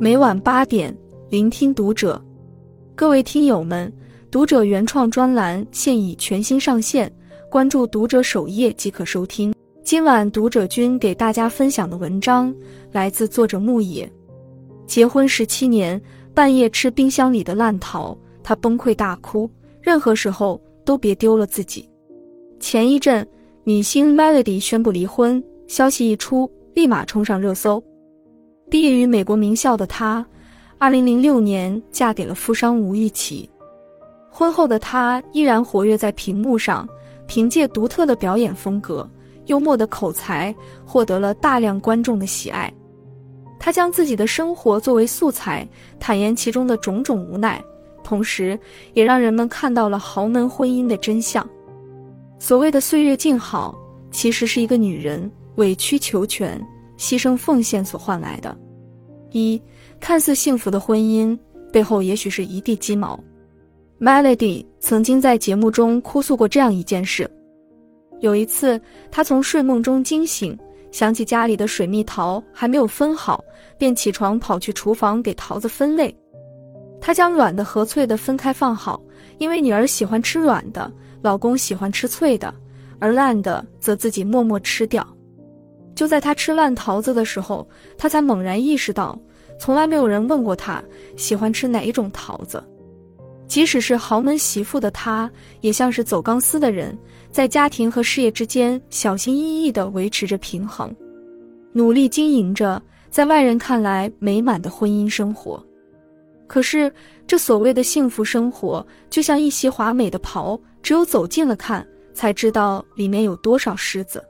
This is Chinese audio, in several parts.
每晚八点，聆听读者。各位听友们，读者原创专栏现已全新上线，关注读者首页即可收听。今晚读者君给大家分享的文章来自作者牧野。结婚十七年，半夜吃冰箱里的烂桃，他崩溃大哭。任何时候都别丢了自己。前一阵，女星 Melody 宣布离婚，消息一出，立马冲上热搜。毕业于美国名校的她，二零零六年嫁给了富商吴玉琪。婚后的她依然活跃在屏幕上，凭借独特的表演风格、幽默的口才，获得了大量观众的喜爱。她将自己的生活作为素材，坦言其中的种种无奈，同时也让人们看到了豪门婚姻的真相。所谓的岁月静好，其实是一个女人委曲求全。牺牲奉献所换来的，一看似幸福的婚姻背后，也许是一地鸡毛。Melody 曾经在节目中哭诉过这样一件事：有一次，她从睡梦中惊醒，想起家里的水蜜桃还没有分好，便起床跑去厨房给桃子分类。她将软的和脆的分开放好，因为女儿喜欢吃软的，老公喜欢吃脆的，而烂的则自己默默吃掉。就在他吃烂桃子的时候，他才猛然意识到，从来没有人问过他喜欢吃哪一种桃子。即使是豪门媳妇的他，也像是走钢丝的人，在家庭和事业之间小心翼翼地维持着平衡，努力经营着在外人看来美满的婚姻生活。可是，这所谓的幸福生活，就像一袭华美的袍，只有走近了看，才知道里面有多少虱子。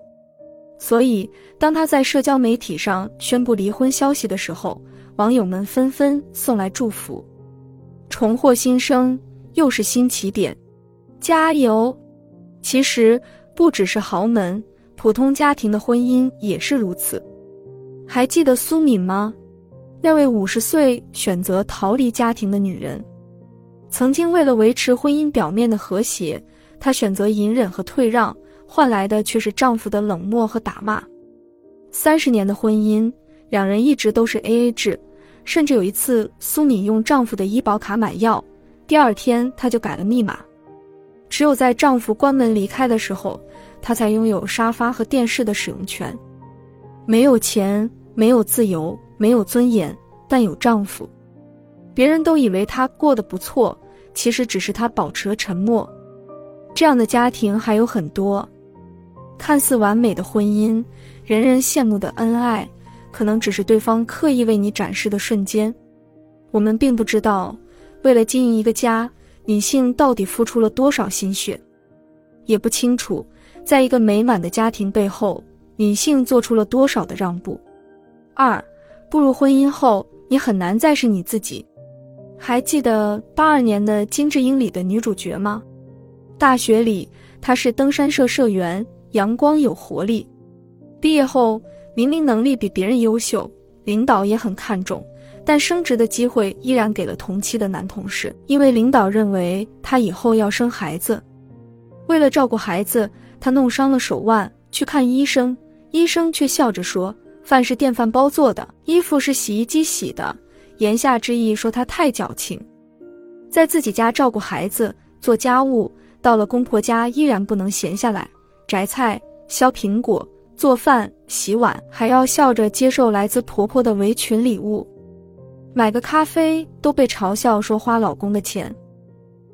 所以，当他在社交媒体上宣布离婚消息的时候，网友们纷纷送来祝福。重获新生，又是新起点，加油！其实不只是豪门，普通家庭的婚姻也是如此。还记得苏敏吗？那位五十岁选择逃离家庭的女人，曾经为了维持婚姻表面的和谐，她选择隐忍和退让。换来的却是丈夫的冷漠和打骂。三十年的婚姻，两人一直都是 A A 制，甚至有一次，苏敏用丈夫的医保卡买药，第二天她就改了密码。只有在丈夫关门离开的时候，她才拥有沙发和电视的使用权。没有钱，没有自由，没有尊严，但有丈夫。别人都以为她过得不错，其实只是她保持了沉默。这样的家庭还有很多。看似完美的婚姻，人人羡慕的恩爱，可能只是对方刻意为你展示的瞬间。我们并不知道，为了经营一个家，女性到底付出了多少心血，也不清楚，在一个美满的家庭背后，女性做出了多少的让步。二，步入婚姻后，你很难再是你自己。还记得八二年的《金智英》里的女主角吗？大学里，她是登山社社员。阳光有活力，毕业后明明能力比别人优秀，领导也很看重，但升职的机会依然给了同期的男同事，因为领导认为他以后要生孩子。为了照顾孩子，他弄伤了手腕，去看医生，医生却笑着说：“饭是电饭煲做的，衣服是洗衣机洗的。”言下之意说他太矫情。在自己家照顾孩子、做家务，到了公婆家依然不能闲下来。摘菜、削苹果、做饭、洗碗，还要笑着接受来自婆婆的围裙礼物。买个咖啡都被嘲笑说花老公的钱。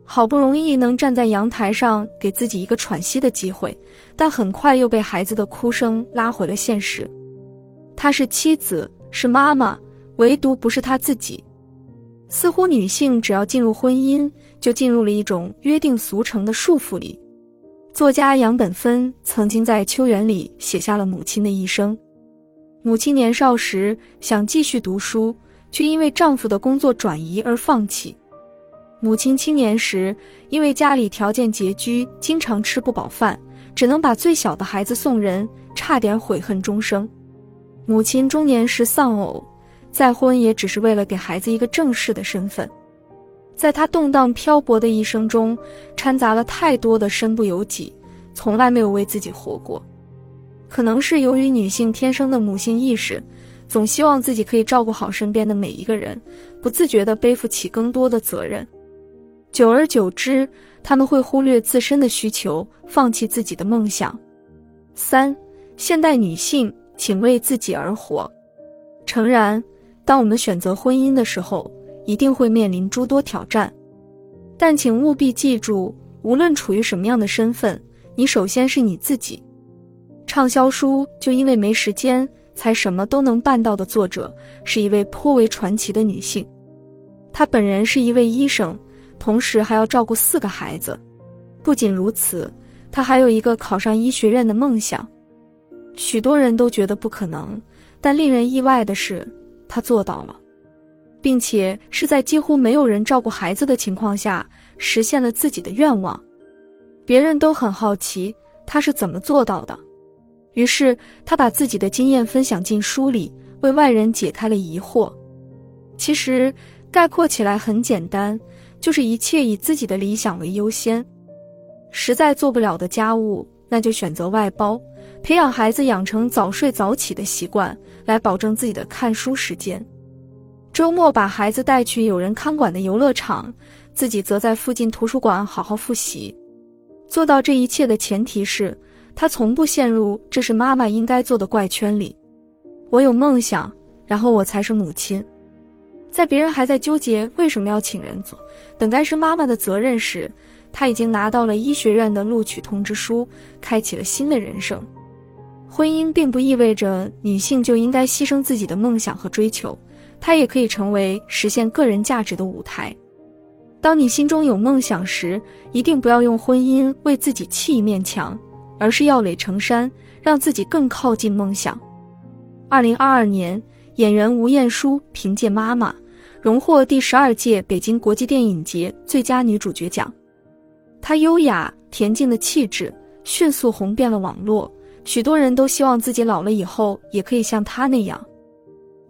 好不容易能站在阳台上给自己一个喘息的机会，但很快又被孩子的哭声拉回了现实。她是妻子，是妈妈，唯独不是她自己。似乎女性只要进入婚姻，就进入了一种约定俗成的束缚里。作家杨本芬曾经在《秋园》里写下了母亲的一生。母亲年少时想继续读书，却因为丈夫的工作转移而放弃。母亲青年时因为家里条件拮据，经常吃不饱饭，只能把最小的孩子送人，差点悔恨终生。母亲中年时丧偶，再婚也只是为了给孩子一个正式的身份。在她动荡漂泊的一生中，掺杂了太多的身不由己，从来没有为自己活过。可能是由于女性天生的母性意识，总希望自己可以照顾好身边的每一个人，不自觉地背负起更多的责任。久而久之，他们会忽略自身的需求，放弃自己的梦想。三，现代女性，请为自己而活。诚然，当我们选择婚姻的时候，一定会面临诸多挑战，但请务必记住，无论处于什么样的身份，你首先是你自己。畅销书就因为没时间才什么都能办到的作者，是一位颇为传奇的女性。她本人是一位医生，同时还要照顾四个孩子。不仅如此，她还有一个考上医学院的梦想。许多人都觉得不可能，但令人意外的是，她做到了，并且是在几乎没有人照顾孩子的情况下，实现了自己的愿望。别人都很好奇他是怎么做到的。于是，他把自己的经验分享进书里，为外人解开了疑惑。其实，概括起来很简单，就是一切以自己的理想为优先。实在做不了的家务，那就选择外包，培养孩子养成早睡早起的习惯，来保证自己的看书时间。周末把孩子带去有人看管的游乐场，自己则在附近图书馆好好复习。做到这一切的前提是。他从不陷入这是妈妈应该做的怪圈里。我有梦想，然后我才是母亲。在别人还在纠结为什么要请人做，等该是妈妈的责任时，他已经拿到了医学院的录取通知书，开启了新的人生。婚姻并不意味着女性就应该牺牲自己的梦想和追求，它也可以成为实现个人价值的舞台。当你心中有梦想时，一定不要用婚姻为自己砌一面墙。而是要垒成山，让自己更靠近梦想。二零二二年，演员吴彦姝凭借《妈妈》荣获第十二届北京国际电影节最佳女主角奖。她优雅恬静的气质迅速红遍了网络，许多人都希望自己老了以后也可以像她那样。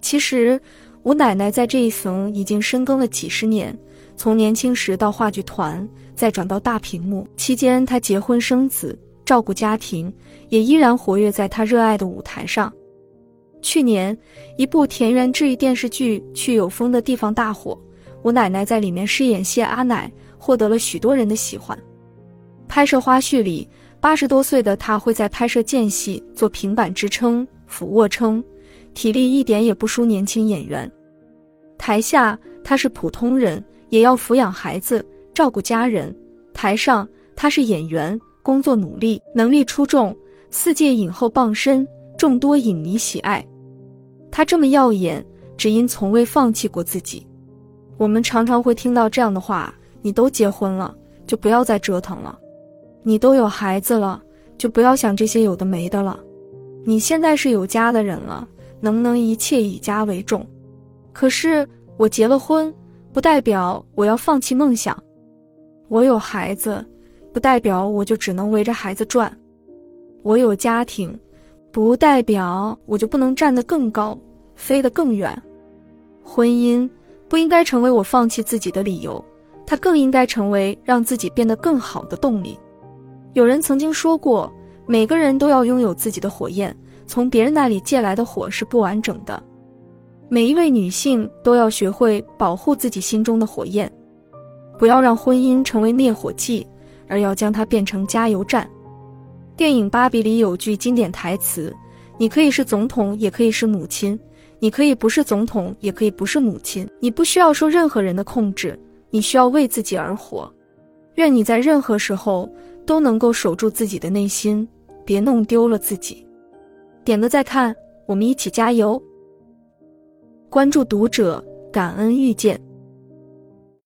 其实，吴奶奶在这一层已经深耕了几十年，从年轻时到话剧团，再转到大屏幕，期间她结婚生子。照顾家庭，也依然活跃在她热爱的舞台上。去年，一部田园治愈电视剧《去有风的地方》大火，吴奶奶在里面饰演谢阿奶，获得了许多人的喜欢。拍摄花絮里，八十多岁的她会在拍摄间隙做平板支撑、俯卧撑，体力一点也不输年轻演员。台下他是普通人，也要抚养孩子、照顾家人；台上他是演员。工作努力，能力出众，四届影后傍身，众多影迷喜爱。他这么耀眼，只因从未放弃过自己。我们常常会听到这样的话：“你都结婚了，就不要再折腾了；你都有孩子了，就不要想这些有的没的了；你现在是有家的人了，能不能一切以家为重？”可是我结了婚，不代表我要放弃梦想。我有孩子。不代表我就只能围着孩子转，我有家庭，不代表我就不能站得更高，飞得更远。婚姻不应该成为我放弃自己的理由，它更应该成为让自己变得更好的动力。有人曾经说过，每个人都要拥有自己的火焰，从别人那里借来的火是不完整的。每一位女性都要学会保护自己心中的火焰，不要让婚姻成为灭火器。而要将它变成加油站。电影《芭比》里有句经典台词：“你可以是总统，也可以是母亲；你可以不是总统，也可以不是母亲。你不需要受任何人的控制，你需要为自己而活。愿你在任何时候都能够守住自己的内心，别弄丢了自己。”点个再看，我们一起加油！关注读者，感恩遇见。